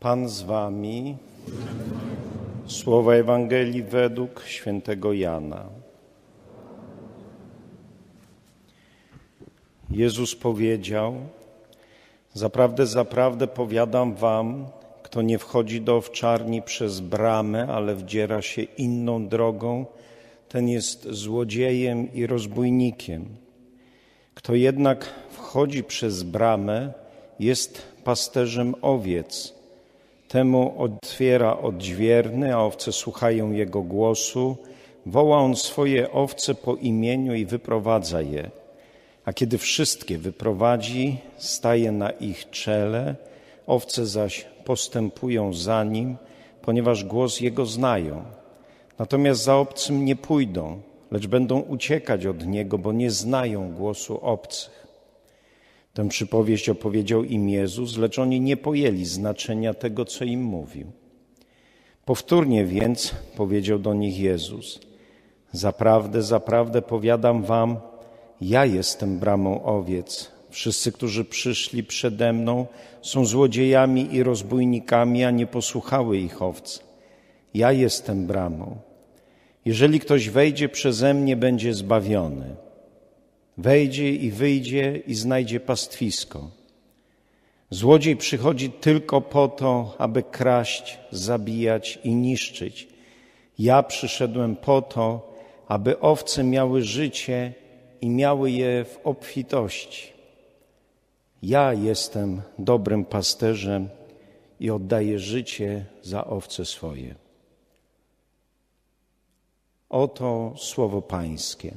Pan z wami. Słowa Ewangelii według świętego Jana. Jezus powiedział: Zaprawdę, zaprawdę powiadam wam, kto nie wchodzi do owczarni przez bramę, ale wdziera się inną drogą, ten jest złodziejem i rozbójnikiem. Kto jednak wchodzi przez bramę, jest pasterzem owiec. Temu otwiera odźwierny, a owce słuchają jego głosu. Woła on swoje owce po imieniu i wyprowadza je. A kiedy wszystkie wyprowadzi, staje na ich czele, owce zaś postępują za nim, ponieważ głos jego znają. Natomiast za obcym nie pójdą, lecz będą uciekać od niego, bo nie znają głosu obcych. Tę przypowieść opowiedział im Jezus, lecz oni nie pojęli znaczenia tego, co im mówił. Powtórnie więc powiedział do nich Jezus: Zaprawdę, zaprawdę powiadam wam, ja jestem bramą owiec. Wszyscy, którzy przyszli przede mną, są złodziejami i rozbójnikami, a nie posłuchały ich owce. Ja jestem bramą. Jeżeli ktoś wejdzie przeze mnie, będzie zbawiony. Wejdzie i wyjdzie i znajdzie pastwisko. Złodziej przychodzi tylko po to, aby kraść, zabijać i niszczyć. Ja przyszedłem po to, aby owce miały życie i miały je w obfitości. Ja jestem dobrym pasterzem i oddaję życie za owce swoje. Oto słowo Pańskie.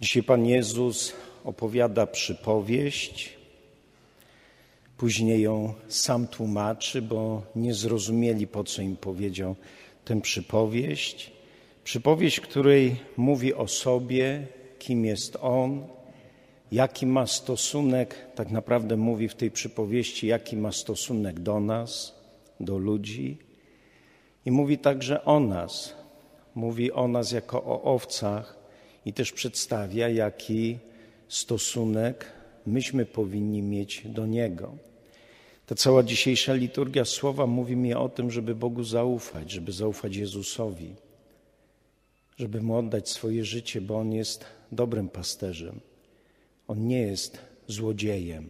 Dzisiaj Pan Jezus opowiada przypowieść, później ją sam tłumaczy, bo nie zrozumieli, po co im powiedział tę przypowieść. Przypowieść, której mówi o sobie, kim jest On, jaki ma stosunek, tak naprawdę mówi w tej przypowieści, jaki ma stosunek do nas, do ludzi. I mówi także o nas. Mówi o nas jako o owcach, i też przedstawia, jaki stosunek myśmy powinni mieć do Niego. Ta cała dzisiejsza liturgia słowa mówi mi o tym, żeby Bogu zaufać, żeby zaufać Jezusowi, żeby Mu oddać swoje życie, bo On jest dobrym pasterzem. On nie jest złodziejem,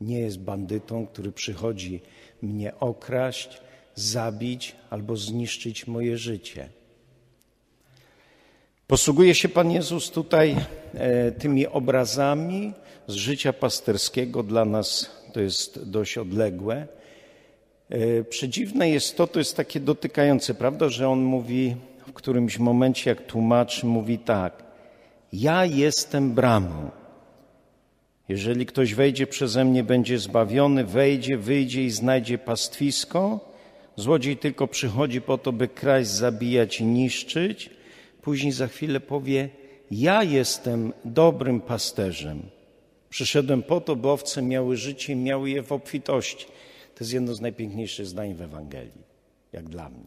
nie jest bandytą, który przychodzi mnie okraść, zabić albo zniszczyć moje życie. Posługuje się Pan Jezus tutaj e, tymi obrazami z życia pasterskiego. Dla nas to jest dość odległe. E, przedziwne jest to, to jest takie dotykające, prawda, że On mówi w którymś momencie, jak tłumaczy, mówi tak. Ja jestem bramą. Jeżeli ktoś wejdzie przeze mnie, będzie zbawiony, wejdzie, wyjdzie i znajdzie pastwisko. Złodziej tylko przychodzi po to, by kraść, zabijać i niszczyć później za chwilę powie: Ja jestem dobrym pasterzem. Przyszedłem po to, by owce miały życie miały je w obfitości. To jest jedno z najpiękniejszych zdań w Ewangelii, jak dla mnie.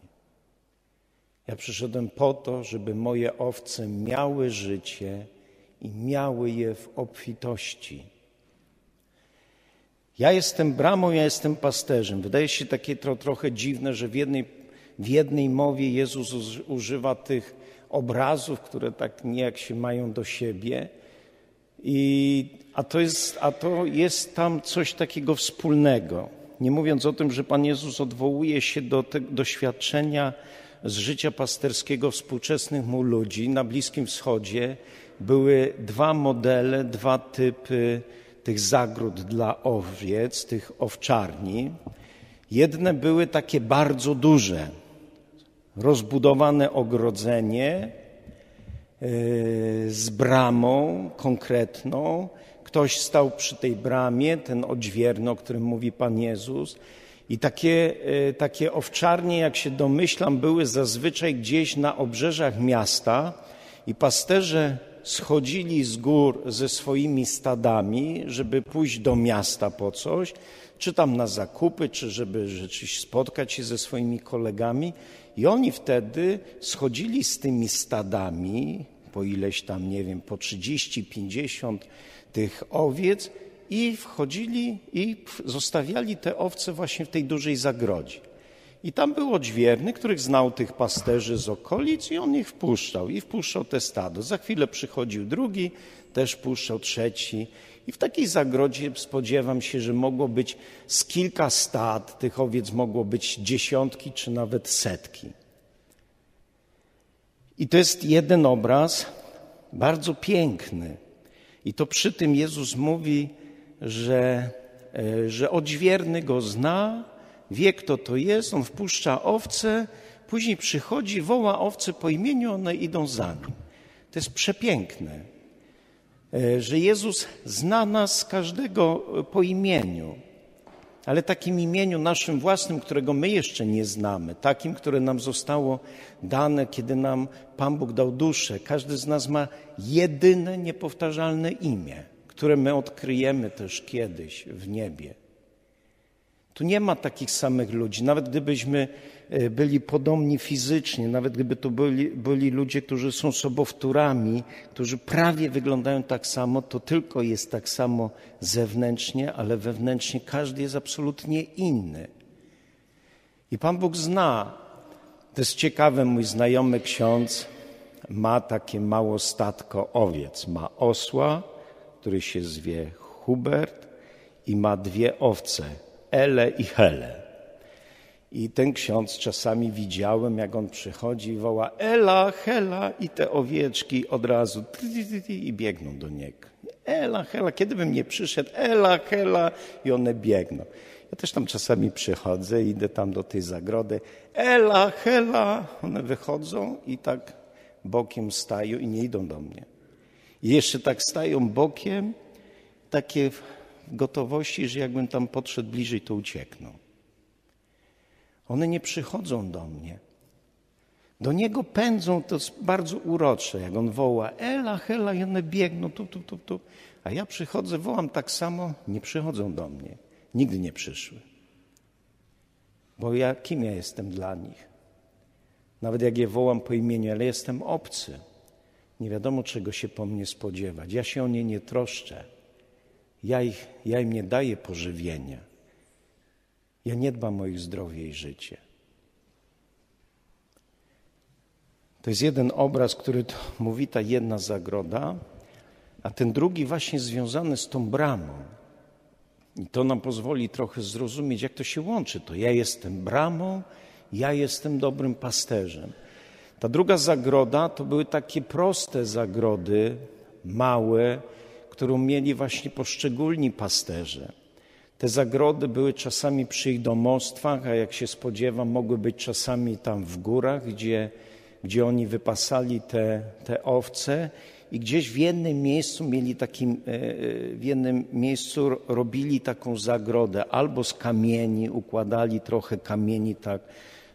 Ja przyszedłem po to, żeby moje owce miały życie i miały je w obfitości. Ja jestem bramą, ja jestem pasterzem. Wydaje się takie tro, trochę dziwne, że w jednej, w jednej mowie Jezus używa tych obrazów, które tak niejak się mają do siebie. I, a, to jest, a to jest tam coś takiego wspólnego. Nie mówiąc o tym, że Pan Jezus odwołuje się do doświadczenia z życia pasterskiego współczesnych mu ludzi na Bliskim Wschodzie. Były dwa modele, dwa typy tych zagród dla owiec, tych owczarni. Jedne były takie bardzo duże, rozbudowane ogrodzenie e, z bramą konkretną. Ktoś stał przy tej bramie, ten odźwierny, o którym mówi Pan Jezus. I takie, e, takie owczarnie, jak się domyślam, były zazwyczaj gdzieś na obrzeżach miasta i pasterze schodzili z gór ze swoimi stadami, żeby pójść do miasta po coś, czy tam na zakupy, czy żeby rzeczywiście spotkać się ze swoimi kolegami. I oni wtedy schodzili z tymi stadami, po ileś tam, nie wiem, po 30, 50 tych owiec i wchodzili i zostawiali te owce właśnie w tej dużej zagrodzie. I tam był odźwierny, których znał tych pasterzy z okolic i on ich wpuszczał i wpuszczał te stado. Za chwilę przychodził drugi, też puszczał trzeci. I w takiej zagrodzie spodziewam się, że mogło być z kilka stad, tych owiec mogło być dziesiątki czy nawet setki. I to jest jeden obraz, bardzo piękny. I to przy tym Jezus mówi, że, e, że odźwierny go zna, wie kto to jest, on wpuszcza owce, później przychodzi, woła owce po imieniu, one idą za nim. To jest przepiękne, że Jezus zna nas każdego po imieniu, ale takim imieniu naszym własnym, którego my jeszcze nie znamy, takim, które nam zostało dane, kiedy nam Pan Bóg dał duszę. Każdy z nas ma jedyne, niepowtarzalne imię, które my odkryjemy też kiedyś w niebie. Tu nie ma takich samych ludzi. Nawet gdybyśmy e, byli podobni fizycznie, nawet gdyby to byli, byli ludzie, którzy są sobowtórami, którzy prawie wyglądają tak samo, to tylko jest tak samo zewnętrznie, ale wewnętrznie każdy jest absolutnie inny. I Pan Bóg zna. To jest ciekawe, mój znajomy ksiądz ma takie mało statko owiec. Ma osła, który się zwie Hubert i ma dwie owce, Ele i Hele. I ten ksiądz czasami widziałem, jak on przychodzi i woła Ela, Hela i te owieczki od razu i biegną do niego. Ela, Hela, kiedy bym nie przyszedł, Ela, Hela i one biegną. Ja też tam czasami przychodzę, idę tam do tej zagrody, Ela, Hela, one wychodzą i tak bokiem stają i nie idą do mnie. I jeszcze tak stają bokiem, takie gotowości, że jakbym tam podszedł bliżej, to uciekną. One nie przychodzą do mnie. Do niego pędzą, to jest bardzo urocze, jak on woła Ela, Hela i one biegną tu, tu, tu, tu. A ja przychodzę, wołam tak samo, nie przychodzą do mnie. Nigdy nie przyszły. Bo ja, kim ja jestem dla nich? Nawet jak je wołam po imieniu, ale jestem obcy. Nie wiadomo, czego się po mnie spodziewać. Ja się o nie nie troszczę. Ja, ich, ja im nie daję pożywienia. Ja nie dbam o ich zdrowie i życie. To jest jeden obraz, który mówi ta jedna zagroda, a ten drugi właśnie związany z tą bramą. I to nam pozwoli trochę zrozumieć, jak to się łączy. To ja jestem bramą, ja jestem dobrym pasterzem. Ta druga zagroda to były takie proste zagrody, małe, którą mieli właśnie poszczególni pasterze. Te zagrody były czasami przy ich domostwach, a jak się spodziewam, mogły być czasami tam w górach, gdzie, gdzie oni wypasali te, te owce i gdzieś w jednym miejscu mieli takim, e, e, w jednym miejscu robili taką zagrodę, albo z kamieni, układali trochę kamieni tak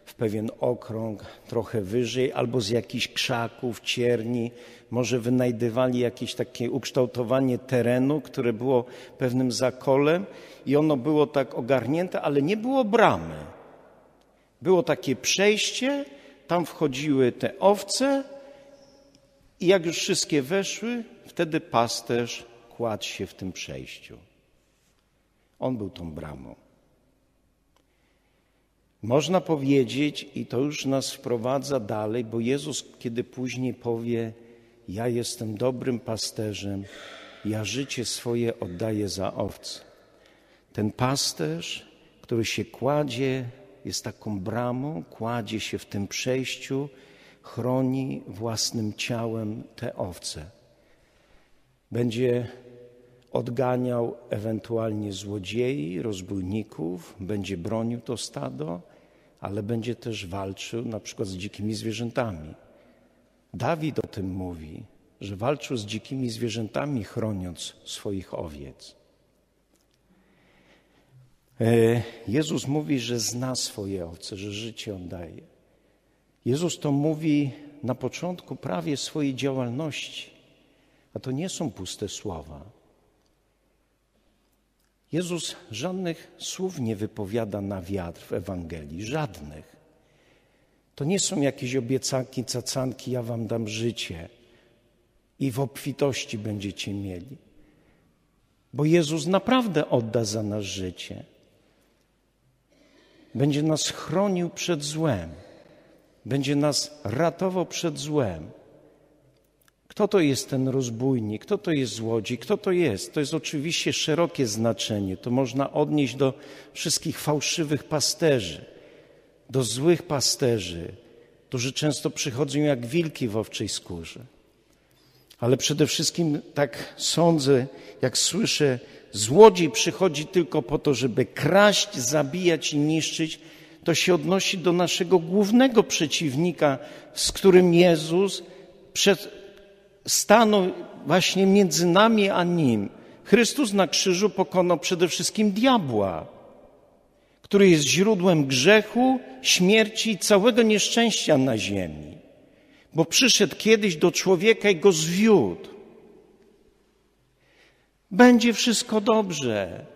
w pewien okrąg, trochę wyżej, albo z jakichś krzaków, cierni, może wynajdywali jakieś takie ukształtowanie terenu, które było pewnym zakolem i ono było tak ogarnięte, ale nie było bramy. Było takie przejście, tam wchodziły te owce i jak już wszystkie weszły, wtedy pasterz kładł się w tym przejściu. On był tą bramą. Można powiedzieć, i to już nas wprowadza dalej, bo Jezus, kiedy później powie, ja jestem dobrym pasterzem, ja życie swoje oddaję za owce. Ten pasterz, który się kładzie, jest taką bramą, kładzie się w tym przejściu, chroni własnym ciałem te owce. Będzie odganiał ewentualnie złodziei, rozbójników, będzie bronił to stado, ale będzie też walczył na przykład z dzikimi zwierzętami. Dawid o tym mówi, że walczył z dzikimi zwierzętami, chroniąc swoich owiec. E, Jezus mówi, że zna swoje owce, że życie oddaje. Jezus to mówi na początku prawie swojej działalności. A to nie są puste słowa. Jezus żadnych słów nie wypowiada na wiatr w Ewangelii, żadnych. To nie są jakieś obiecanki, cacanki, ja wam dam życie i w obfitości będziecie mieli. Bo Jezus naprawdę odda za nas życie. Będzie nas chronił przed złem, będzie nas ratował przed złem. Kto to jest ten rozbójnik? Kto to jest złodziej? Kto to jest? To jest oczywiście szerokie znaczenie. To można odnieść do wszystkich fałszywych pasterzy, do złych pasterzy, którzy często przychodzą jak wilki w owczej skórze. Ale przede wszystkim tak sądzę, jak słyszę, złodziej przychodzi tylko po to, żeby kraść, zabijać i niszczyć, to się odnosi do naszego głównego przeciwnika, z którym Jezus przed, stanął właśnie między nami a Nim. Chrystus na krzyżu pokonał przede wszystkim diabła, który jest źródłem grzechu, śmierci i całego nieszczęścia na ziemi. Bo przyszedł kiedyś do człowieka i go zwiódł. Będzie wszystko dobrze.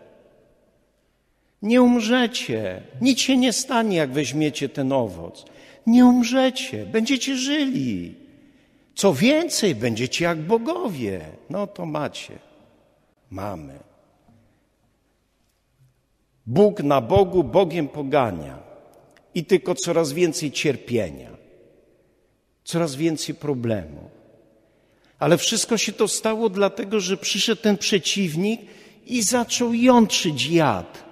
Nie umrzecie. Nic się nie stanie, jak weźmiecie ten owoc. Nie umrzecie. Będziecie żyli. Co więcej, będziecie jak bogowie. No to macie. Mamy. Bóg na Bogu Bogiem pogania i tylko coraz więcej cierpienia, coraz więcej problemów. Ale wszystko się to stało dlatego, że przyszedł ten przeciwnik i zaczął jątrzyć jad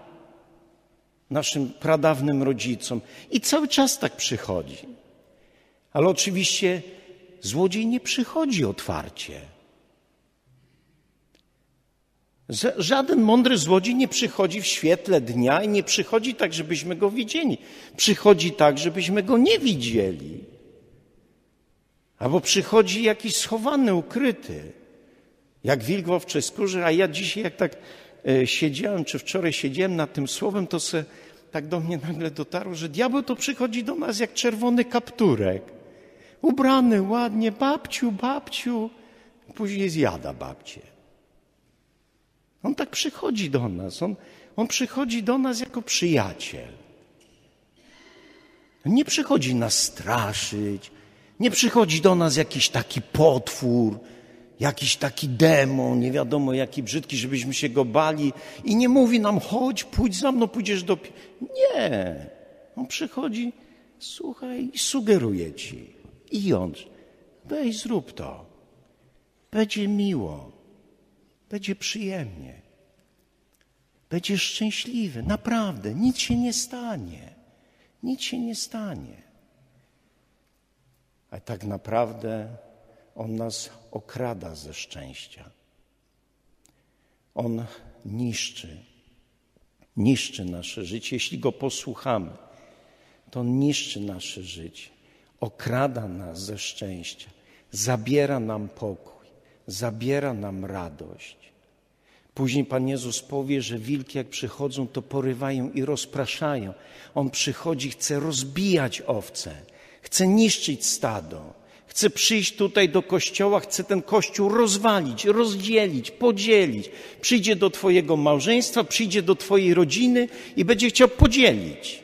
naszym pradawnym rodzicom. I cały czas tak przychodzi. Ale oczywiście Złodziej nie przychodzi otwarcie. Żaden mądry złodziej nie przychodzi w świetle dnia i nie przychodzi tak, żebyśmy go widzieli. Przychodzi tak, żebyśmy go nie widzieli. Albo przychodzi jakiś schowany, ukryty, jak wilk w owczej skórze, a ja dzisiaj jak tak e, siedziałem, czy wczoraj siedziałem nad tym słowem, to se tak do mnie nagle dotarło, że diabeł to przychodzi do nas jak czerwony kapturek ubrany ładnie, babciu, babciu. Później zjada babcię. On tak przychodzi do nas. On, on przychodzi do nas jako przyjaciel. Nie przychodzi nas straszyć. Nie przychodzi do nas jakiś taki potwór, jakiś taki demon, nie wiadomo jaki brzydki, żebyśmy się go bali i nie mówi nam, chodź, pójdź za mną, pójdziesz do... Nie. On przychodzi, słuchaj, i sugeruje ci i jąc. Weź, zrób to. Będzie miło. Będzie przyjemnie. Będziesz szczęśliwy. Naprawdę. Nic się nie stanie. Nic się nie stanie. A tak naprawdę On nas okrada ze szczęścia. On niszczy. Niszczy nasze życie. Jeśli Go posłuchamy, to On niszczy nasze życie okrada nas ze szczęścia, zabiera nam pokój, zabiera nam radość. Później Pan Jezus powie, że wilki jak przychodzą, to porywają i rozpraszają. On przychodzi, chce rozbijać owce, chce niszczyć stado, chce przyjść tutaj do kościoła, chce ten kościół rozwalić, rozdzielić, podzielić. Przyjdzie do Twojego małżeństwa, przyjdzie do Twojej rodziny i będzie chciał podzielić.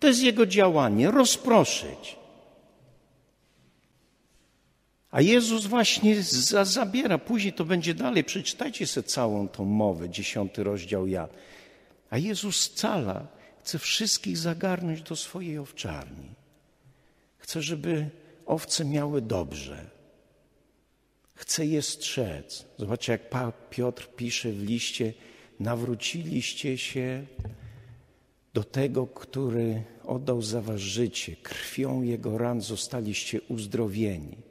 To jest jego działanie, rozproszyć. A Jezus właśnie za, zabiera, później to będzie dalej, przeczytajcie sobie całą tą mowę, dziesiąty rozdział ja. A Jezus scala, chce wszystkich zagarnąć do swojej owczarni. Chce, żeby owce miały dobrze. Chce je strzec. Zobaczcie, jak Piotr pisze w liście, nawróciliście się do tego, który oddał za was życie. Krwią Jego ran zostaliście uzdrowieni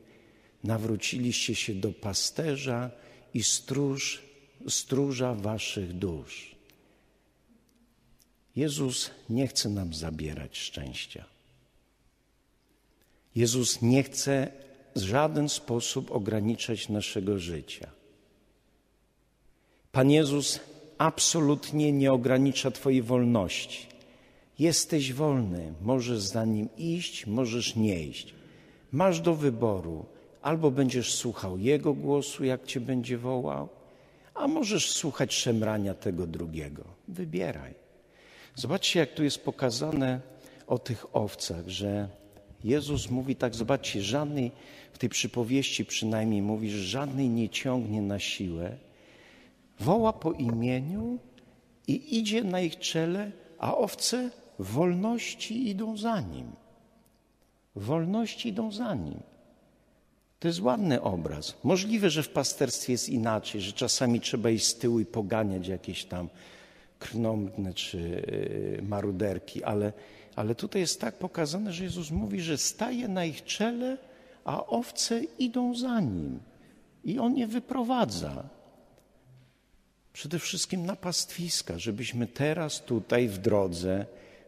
nawróciliście się do pasterza i stróż, stróża waszych dusz. Jezus nie chce nam zabierać szczęścia. Jezus nie chce w żaden sposób ograniczać naszego życia. Pan Jezus absolutnie nie ogranicza Twojej wolności. Jesteś wolny, możesz za nim iść, możesz nie iść. Masz do wyboru Albo będziesz słuchał Jego głosu, jak Cię będzie wołał, a możesz słuchać szemrania tego drugiego. Wybieraj. Zobaczcie, jak tu jest pokazane o tych owcach, że Jezus mówi tak, zobaczcie, żadnej, w tej przypowieści przynajmniej mówi, że żadnej nie ciągnie na siłę, woła po imieniu i idzie na ich czele, a owce wolności idą za nim. Wolności idą za nim. To jest ładny obraz. Możliwe, że w pasterstwie jest inaczej, że czasami trzeba iść z tyłu i poganiać jakieś tam krnąbne czy y, maruderki, ale, ale tutaj jest tak pokazane, że Jezus mówi, że staje na ich czele, a owce idą za nim i on je wyprowadza. Przede wszystkim na pastwiska, żebyśmy teraz tutaj w drodze,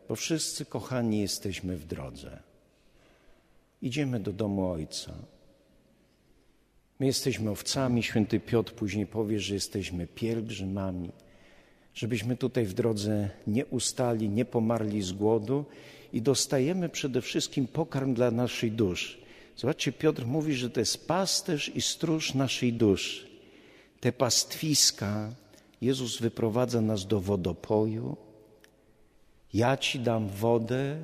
bo wszyscy kochani jesteśmy w drodze. Idziemy do domu Ojca. My jesteśmy owcami, święty Piotr później powie, że jesteśmy pielgrzymami, żebyśmy tutaj w drodze nie ustali, nie pomarli z głodu i dostajemy przede wszystkim pokarm dla naszej duszy. Zobaczcie, Piotr mówi, że to jest pasterz i stróż naszej duszy. Te pastwiska, Jezus wyprowadza nas do wodopoju. Ja ci dam wodę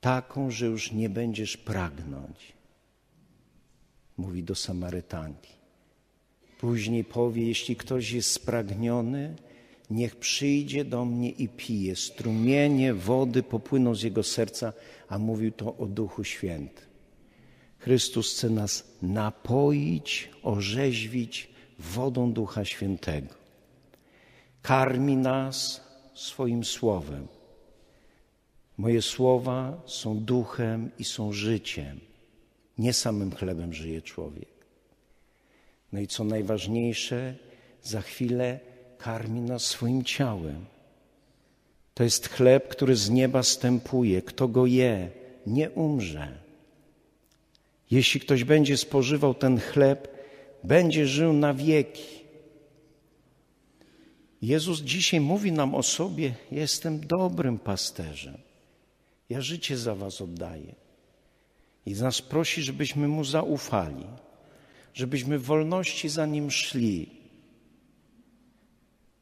taką, że już nie będziesz pragnąć mówi do Samarytanki. Później powie, jeśli ktoś jest spragniony, niech przyjdzie do mnie i pije. Strumienie wody popłyną z jego serca, a mówił to o Duchu Świętym. Chrystus chce nas napoić, orzeźwić wodą Ducha Świętego. Karmi nas swoim słowem. Moje słowa są duchem i są życiem. Nie samym chlebem żyje człowiek. No i co najważniejsze, za chwilę karmi nas swoim ciałem. To jest chleb, który z nieba stępuje. Kto go je, nie umrze. Jeśli ktoś będzie spożywał ten chleb, będzie żył na wieki. Jezus dzisiaj mówi nam o sobie: Jestem dobrym pasterzem. Ja życie za Was oddaję. I nas prosi, żebyśmy Mu zaufali, żebyśmy w wolności za Nim szli,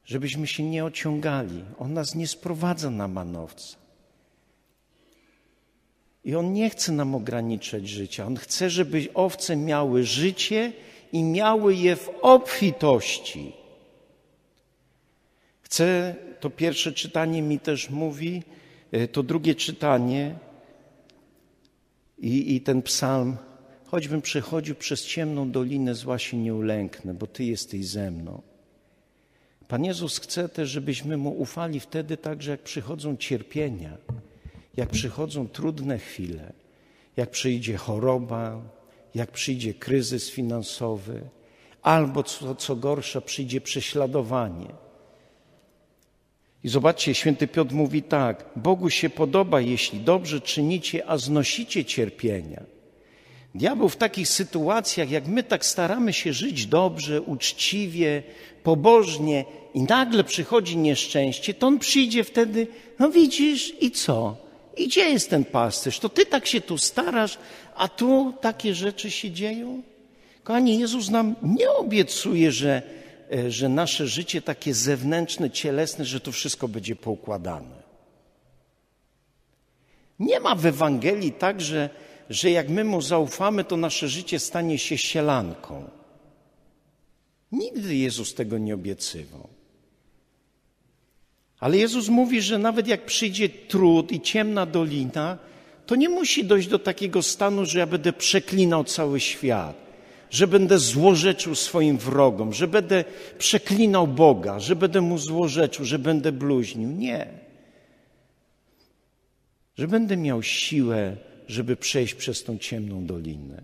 żebyśmy się nie ociągali. On nas nie sprowadza na manowca. I On nie chce nam ograniczać życia. On chce, żeby owce miały życie i miały je w obfitości. Chcę, to pierwsze czytanie mi też mówi, e, to drugie czytanie, i, I ten psalm, choćbym przechodził przez ciemną dolinę, zła się nie ulęknę, bo Ty jesteś ze mną. Pan Jezus chce też, żebyśmy Mu ufali wtedy także, jak przychodzą cierpienia, jak przychodzą trudne chwile, jak przyjdzie choroba, jak przyjdzie kryzys finansowy, albo co, co gorsza, przyjdzie prześladowanie. I zobaczcie, święty Piotr mówi tak: Bogu się podoba, jeśli dobrze czynicie, a znosicie cierpienia. Diabeł w takich sytuacjach, jak my tak staramy się żyć dobrze, uczciwie, pobożnie, i nagle przychodzi nieszczęście, to on przyjdzie wtedy, no widzisz, i co? I gdzie jest ten pasterz? To ty tak się tu starasz, a tu takie rzeczy się dzieją? Kochani, Jezus nam nie obiecuje, że że nasze życie takie zewnętrzne, cielesne, że to wszystko będzie poukładane. Nie ma w Ewangelii tak, że, że jak my mu zaufamy, to nasze życie stanie się sielanką. Nigdy Jezus tego nie obiecywał. Ale Jezus mówi, że nawet jak przyjdzie trud i ciemna dolina, to nie musi dojść do takiego stanu, że ja będę przeklinał cały świat że będę złorzeczył swoim wrogom, że będę przeklinał Boga, że będę mu złorzeczył, że będę bluźnił. Nie. Że będę miał siłę, żeby przejść przez tą ciemną dolinę.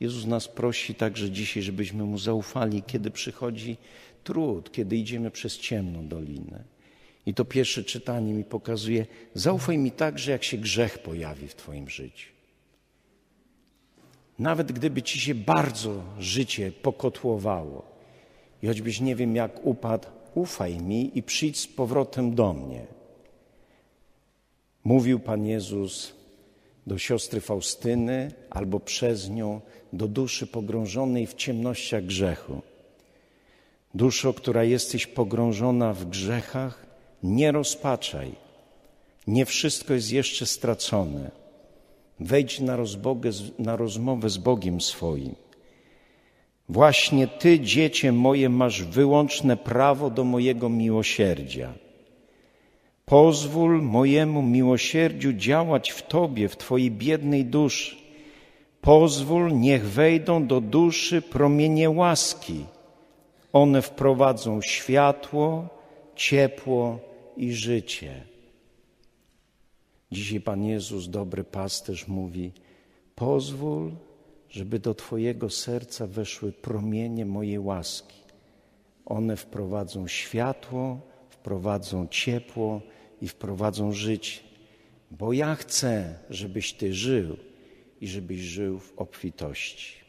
Jezus nas prosi także dzisiaj, żebyśmy mu zaufali, kiedy przychodzi trud, kiedy idziemy przez ciemną dolinę. I to pierwsze czytanie mi pokazuje, zaufaj mi także, jak się grzech pojawi w Twoim życiu. Nawet gdyby ci się bardzo życie pokotłowało i choćbyś nie wiem jak upadł, ufaj mi i przyjdź z powrotem do mnie. Mówił Pan Jezus, do siostry Faustyny albo przez nią do duszy pogrążonej w ciemnościach grzechu. Duszo, która jesteś pogrążona w grzechach, nie rozpaczaj. Nie wszystko jest jeszcze stracone. Wejdź na, rozbogę, na rozmowę z Bogiem swoim. Właśnie Ty, dziecię moje, masz wyłączne prawo do mojego miłosierdzia. Pozwól mojemu miłosierdziu działać w Tobie, w Twojej biednej duszy. Pozwól, niech wejdą do duszy promienie łaski. One wprowadzą światło, ciepło i życie. Dzisiaj Pan Jezus, dobry pasterz, mówi: Pozwól, żeby do Twojego serca weszły promienie mojej łaski. One wprowadzą światło, wprowadzą ciepło i wprowadzą życie. Bo ja chcę, żebyś Ty żył i żebyś żył w obfitości.